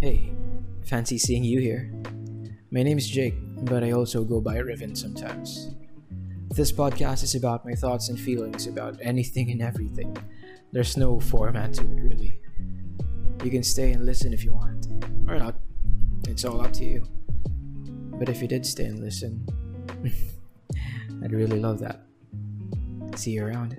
Hey, fancy seeing you here. My name is Jake, but I also go by Riven sometimes. This podcast is about my thoughts and feelings about anything and everything. There's no format to it, really. You can stay and listen if you want, or not. It's all up to you. But if you did stay and listen, I'd really love that. See you around.